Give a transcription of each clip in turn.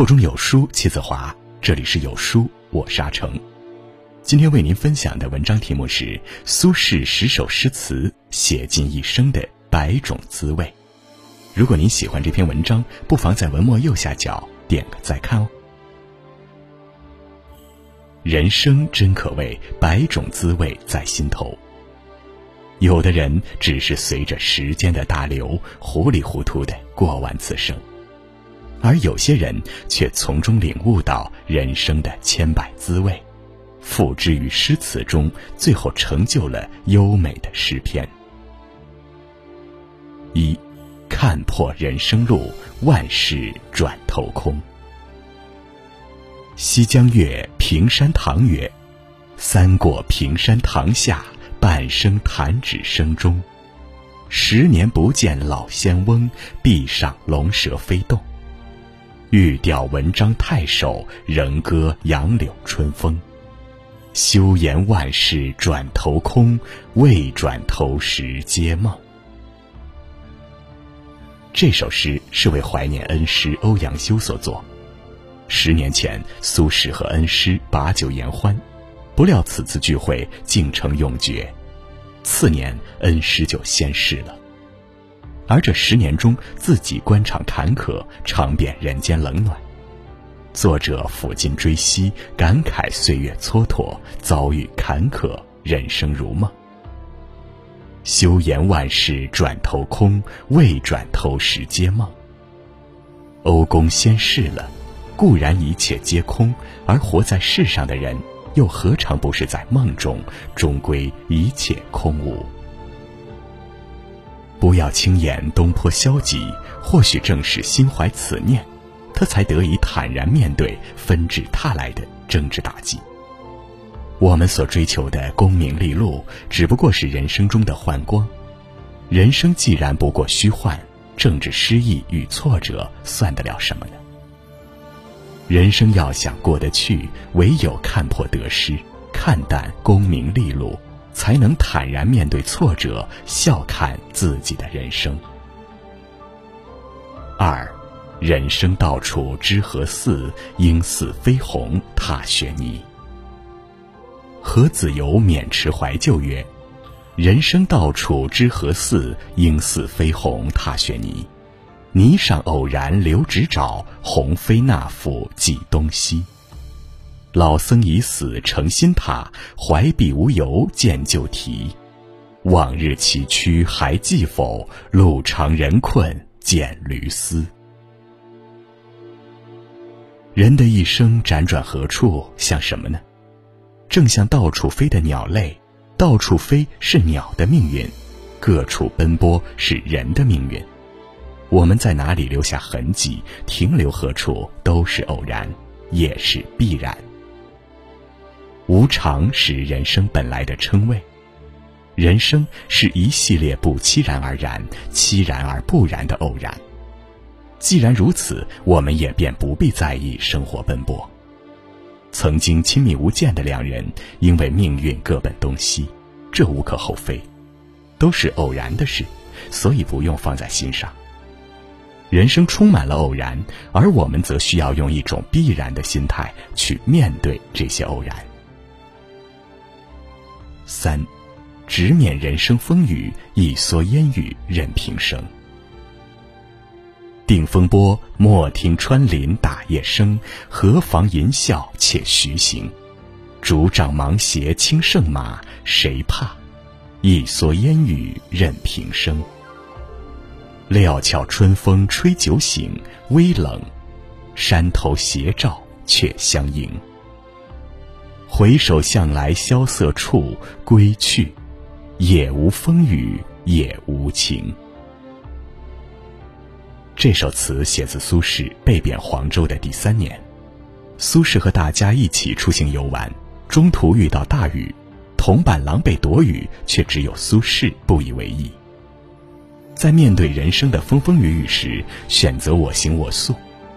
腹中有书气自华。这里是有书，我沙城。今天为您分享的文章题目是《苏轼十首诗词写尽一生的百种滋味》。如果您喜欢这篇文章，不妨在文末右下角点个再看哦。人生真可谓百种滋味在心头。有的人只是随着时间的大流，糊里糊涂的过完此生。而有些人却从中领悟到人生的千百滋味，付之于诗词中，最后成就了优美的诗篇。一，看破人生路，万事转头空。西江月·平山堂月，三过平山堂下，半生弹指声中。十年不见老仙翁，壁上龙蛇飞动。欲调文章太守，仍歌杨柳春风。休言万事转头空，未转头时皆梦。这首诗是为怀念恩师欧阳修所作。十年前，苏轼和恩师把酒言欢，不料此次聚会竟成永诀。次年，恩师就仙逝了。而这十年中，自己官场坎坷，尝遍人间冷暖。作者抚今追昔，感慨岁月蹉跎，遭遇坎坷，人生如梦。休言万事转头空，未转头时皆梦。欧公先逝了，固然一切皆空，而活在世上的人，又何尝不是在梦中？终归一切空无。不要轻言东坡消极，或许正是心怀此念，他才得以坦然面对纷至沓来的政治打击。我们所追求的功名利禄，只不过是人生中的幻光。人生既然不过虚幻，政治失意与挫折算得了什么呢？人生要想过得去，唯有看破得失，看淡功名利禄。才能坦然面对挫折，笑看自己的人生。二，人生到处知何似？应似飞鸿踏雪泥。何子由勉持怀旧曰：“人生到处知何似？应似飞鸿踏雪泥。泥上偶然留指爪，鸿飞那复计东西。”老僧已死成新塔，怀璧无由见旧题。往日崎岖还记否？路长人困见驴嘶。人的一生辗转何处，像什么呢？正像到处飞的鸟类，到处飞是鸟的命运，各处奔波是人的命运。我们在哪里留下痕迹，停留何处，都是偶然，也是必然。无常是人生本来的称谓，人生是一系列不期然而然、期然而不然的偶然。既然如此，我们也便不必在意生活奔波。曾经亲密无间的两人，因为命运各奔东西，这无可厚非，都是偶然的事，所以不用放在心上。人生充满了偶然，而我们则需要用一种必然的心态去面对这些偶然。三，直面人生风雨，一蓑烟雨任平生。定风波，莫听穿林打叶声；何妨吟啸且徐行。竹杖芒鞋轻胜马，谁怕？一蓑烟雨任平生。料峭春风吹酒醒，微冷，山头斜照却相迎。回首向来萧瑟处，归去，也无风雨也无晴。这首词写自苏轼被贬黄州的第三年，苏轼和大家一起出行游玩，中途遇到大雨，同伴狼狈躲雨，却只有苏轼不以为意。在面对人生的风风雨雨时，选择我行我素，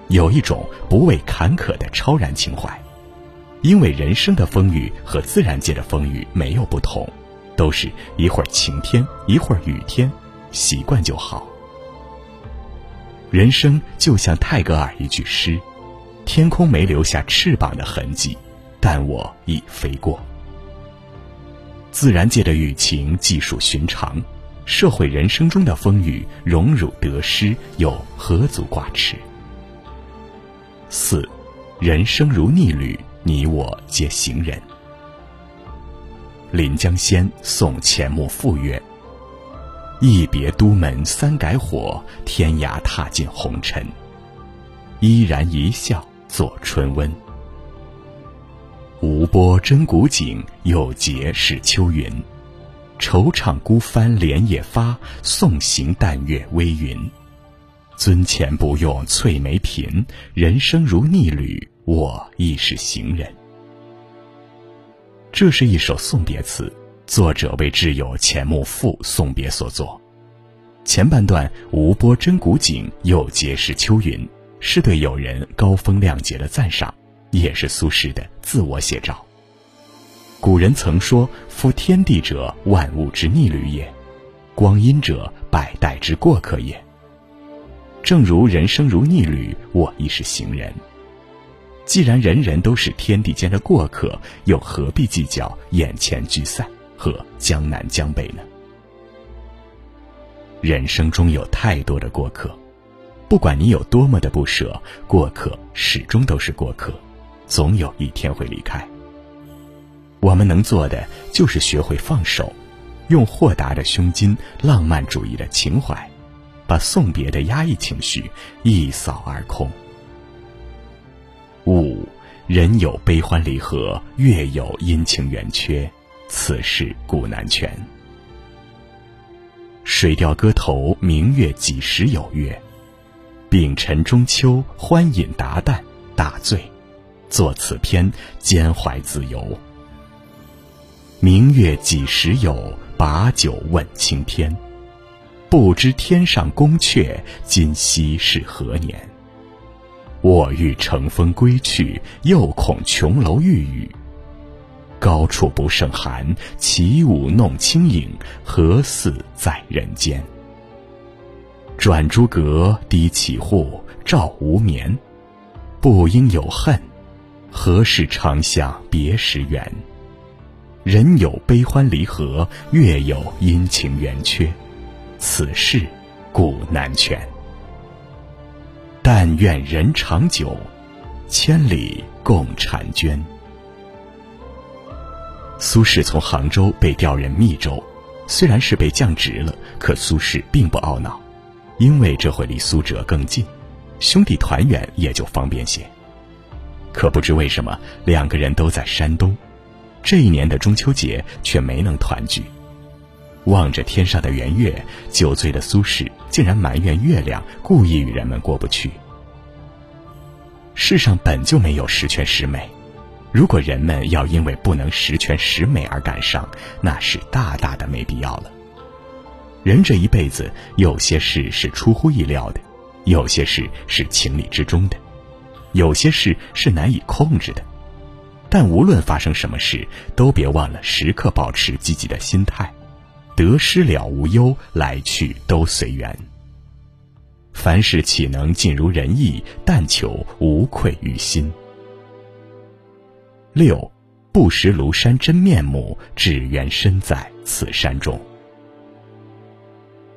有一种不畏坎坷的超然情怀。因为人生的风雨和自然界的风雨没有不同，都是一会儿晴天，一会儿雨天，习惯就好。人生就像泰戈尔一句诗：“天空没留下翅膀的痕迹，但我已飞过。自然界的雨情既属寻常，社会人生中的风雨荣辱得失又何足挂齿？四，人生如逆旅，你我皆行人。临江仙送钱穆赋曰：“一别都门三改火，天涯踏尽红尘。依然一笑作春温。无波真古井，有节是秋云。惆怅孤帆连夜发，送行淡月微云。樽前不用翠眉颦，人生如逆旅，我亦是行人。”这是一首送别词，作者为挚友钱穆父送别所作。前半段“无波真古井，有节是秋云”，是对友人高风亮节的赞赏，也是苏轼的自我写照。古人曾说：“夫天地者，万物之逆旅也；光阴者，百代之过客也。”正如人生如逆旅，我亦是行人。既然人人都是天地间的过客，又何必计较眼前聚散和江南江北呢？人生中有太多的过客，不管你有多么的不舍，过客始终都是过客，总有一天会离开。我们能做的就是学会放手，用豁达的胸襟、浪漫主义的情怀，把送别的压抑情绪一扫而空。五，人有悲欢离合，月有阴晴圆缺，此事古难全。《水调歌头·明月几时有月》：丙辰中秋，欢饮达旦，大醉，作此篇，兼怀自由。明月几时有？把酒问青天。不知天上宫阙，今夕是何年？我欲乘风归去，又恐琼楼玉宇。高处不胜寒，起舞弄清影，何似在人间？转朱阁，低绮户，照无眠。不应有恨，何事长向别时圆？人有悲欢离合，月有阴晴圆缺，此事古难全。但愿人长久，千里共婵娟。苏轼从杭州被调任密州，虽然是被降职了，可苏轼并不懊恼，因为这会离苏辙更近，兄弟团圆也就方便些。可不知为什么，两个人都在山东，这一年的中秋节却没能团聚。望着天上的圆月，酒醉的苏轼竟然埋怨月亮故意与人们过不去。世上本就没有十全十美，如果人们要因为不能十全十美而感伤，那是大大的没必要了。人这一辈子，有些事是出乎意料的，有些事是情理之中的，有些事是难以控制的。但无论发生什么事，都别忘了时刻保持积极的心态。得失了无忧，来去都随缘。凡事岂能尽如人意？但求无愧于心。六，不识庐山真面目，只缘身在此山中。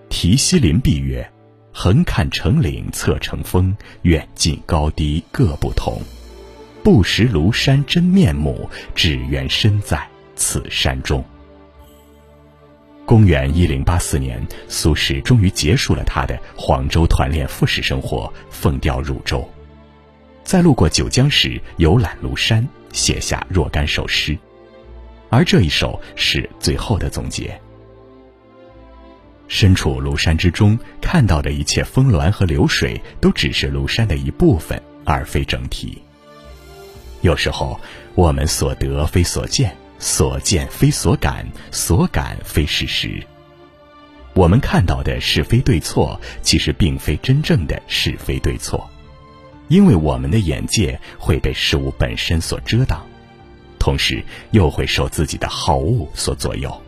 题西林壁曰：“横看成岭侧成峰，远近高低各不同。不识庐山真面目，只缘身在此山中。”公元一零八四年，苏轼终于结束了他的黄州团练复试生活，奉调入州。在路过九江时，游览庐山，写下若干首诗，而这一首是最后的总结。身处庐山之中，看到的一切峰峦和流水，都只是庐山的一部分，而非整体。有时候，我们所得非所见。所见非所感，所感非事实。我们看到的是非对错，其实并非真正的是非对错，因为我们的眼界会被事物本身所遮挡，同时又会受自己的好恶所左右。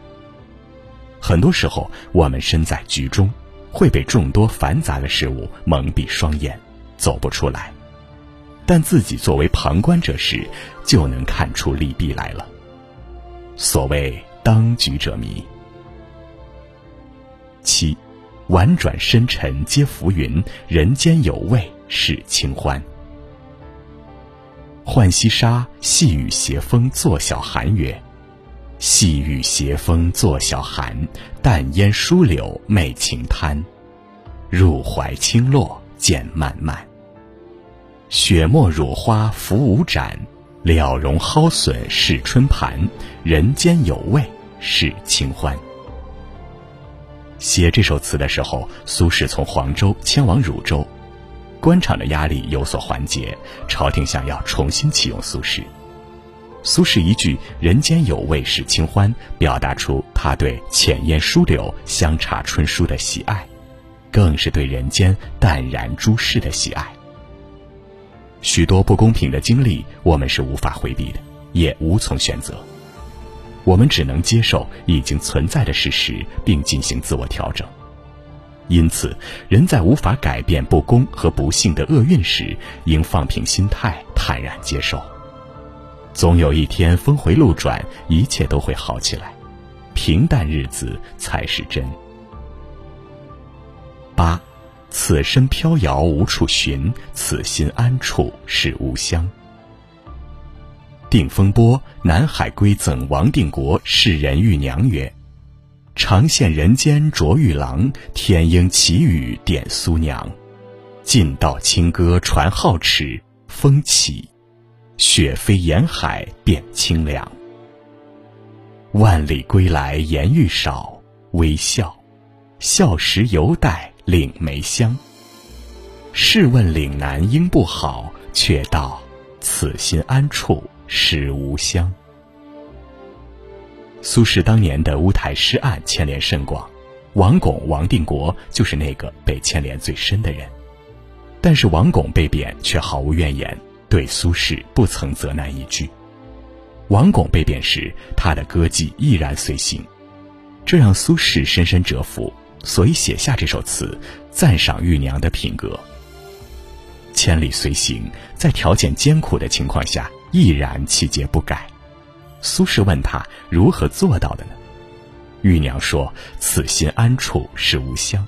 很多时候，我们身在局中，会被众多繁杂的事物蒙蔽双眼，走不出来。但自己作为旁观者时，就能看出利弊来了。所谓当局者迷。七，婉转深沉皆浮云，人间有味是清欢。浣溪沙，细雨斜风作晓寒曰：“细雨斜风作晓寒，淡烟疏柳媚晴滩。入怀轻落渐漫漫。雪沫乳花浮无展，了容蒿笋是春盘。人间有味是清欢。”写这首词的时候，苏轼从黄州迁往汝州。官场的压力有所缓解，朝廷想要重新启用苏轼。苏轼一句“人间有味是清欢”，表达出他对浅烟疏柳、香茶春书的喜爱，更是对人间淡然诸事的喜爱。许多不公平的经历，我们是无法回避的，也无从选择。我们只能接受已经存在的事实，并进行自我调整。因此，人在无法改变不公和不幸的厄运时，应放平心态，坦然接受。总有一天峰回路转，一切都会好起来。平淡日子才是真。八，此身飘摇无处寻，此心安处是吾乡。定风波，南海归赠王定国世人玉娘曰。长羡人间卓玉郎，天应奇语点苏娘。尽道清歌传皓齿，风起，雪飞沿海变清凉。万里归来颜愈少，微笑，笑时犹带岭梅香。试问岭南应不好，却道此心安处是吾乡。苏轼当年的乌台诗案牵连甚广，王巩、王定国就是那个被牵连最深的人。但是王巩被贬却毫无怨言，对苏轼不曾责难一句。王巩被贬时，他的歌妓毅然随行，这让苏轼深深折服，所以写下这首词，赞赏玉娘的品格。千里随行，在条件艰苦的情况下，毅然气节不改。苏轼问他如何做到的呢？玉娘说：“此心安处是吾乡。”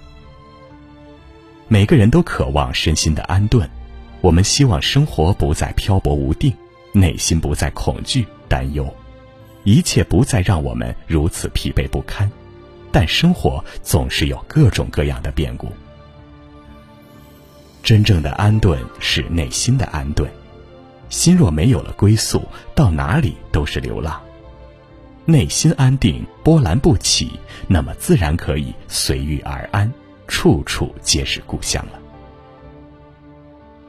每个人都渴望身心的安顿，我们希望生活不再漂泊无定，内心不再恐惧担忧，一切不再让我们如此疲惫不堪。但生活总是有各种各样的变故。真正的安顿是内心的安顿。心若没有了归宿，到哪里都是流浪。内心安定，波澜不起，那么自然可以随遇而安，处处皆是故乡了。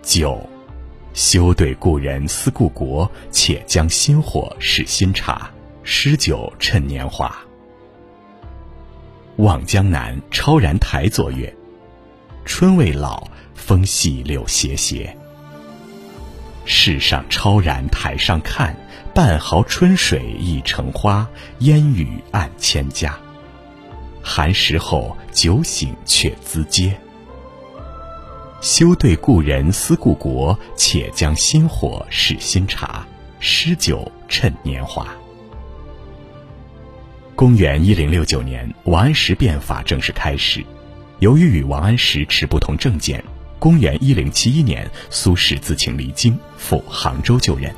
九，休对故人思故国，且将新火试新茶。诗酒趁年华。《望江南·超然台》作月，春未老，风细柳斜斜。世上超然台上看，半壕春水一城花，烟雨暗千家。寒食后酒醒却咨嗟。休对故人思故国，且将新火试新茶。诗酒趁年华。公元一零六九年，王安石变法正式开始。由于与王安石持不同政见。公元一零七一年，苏轼自请离京，赴杭州就任。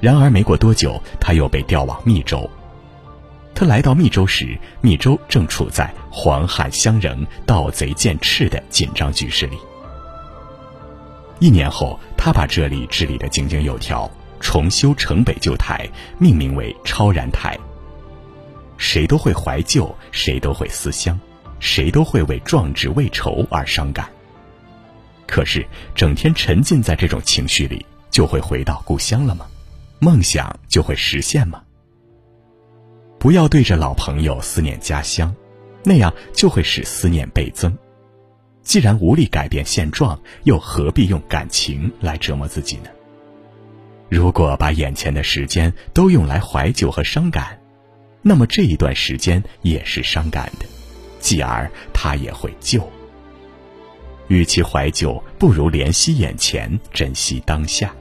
然而没过多久，他又被调往密州。他来到密州时，密州正处在黄汉相仍、盗贼渐炽的紧张局势里。一年后，他把这里治理得井井有条，重修城北旧台，命名为超然台。谁都会怀旧，谁都会思乡，谁都会为壮志未酬而伤感。可是，整天沉浸在这种情绪里，就会回到故乡了吗？梦想就会实现吗？不要对着老朋友思念家乡，那样就会使思念倍增。既然无力改变现状，又何必用感情来折磨自己呢？如果把眼前的时间都用来怀旧和伤感，那么这一段时间也是伤感的，继而他也会旧。与其怀旧，不如怜惜眼前，珍惜当下。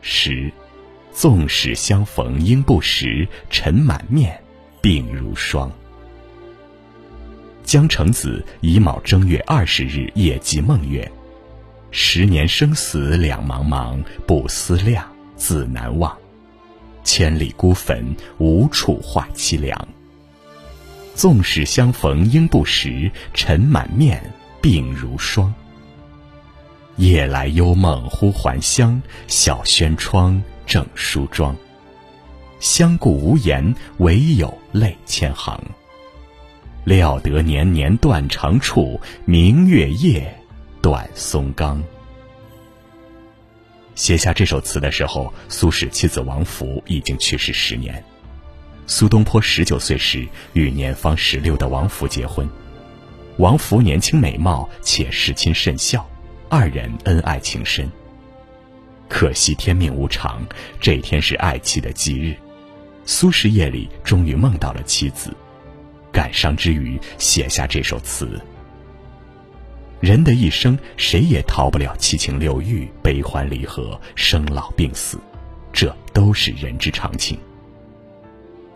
十，纵使相逢应不识，尘满面，鬓如霜。江城子乙卯正月二十日夜寄梦曰：“十年生死两茫茫，不思量，自难忘。千里孤坟，无处话凄凉。纵使相逢应不识，尘满面，鬓如霜。夜来幽梦忽还乡，小轩窗，正梳妆。相顾无言，唯有泪千行。”料得年年断肠处，明月夜，断松冈。写下这首词的时候，苏轼妻子王弗已经去世十年。苏东坡十九岁时与年方十六的王弗结婚。王弗年轻美貌，且侍亲甚孝，二人恩爱情深。可惜天命无常，这天是爱妻的忌日。苏轼夜里终于梦到了妻子。感伤之余，写下这首词。人的一生，谁也逃不了七情六欲、悲欢离合、生老病死，这都是人之常情。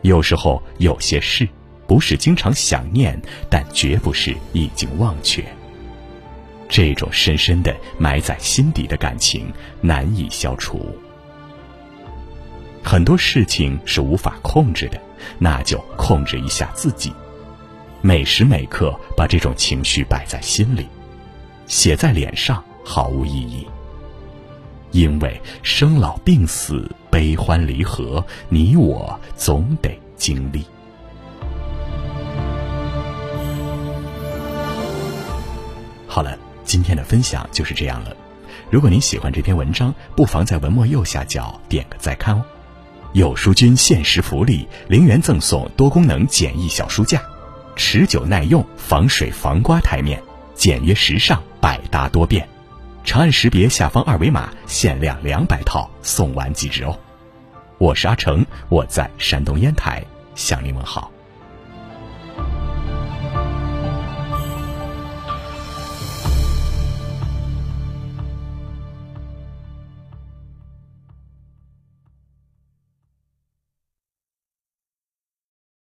有时候，有些事不是经常想念，但绝不是已经忘却。这种深深的埋在心底的感情，难以消除。很多事情是无法控制的，那就控制一下自己。每时每刻把这种情绪摆在心里，写在脸上毫无意义。因为生老病死、悲欢离合，你我总得经历。好了，今天的分享就是这样了。如果您喜欢这篇文章，不妨在文末右下角点个再看哦。有书君限时福利：零元赠送多功能简易小书架。持久耐用，防水防刮台面，简约时尚，百搭多变。长按识别下方二维码，限量两百套，送完即止哦。我是阿成，我在山东烟台向您问好。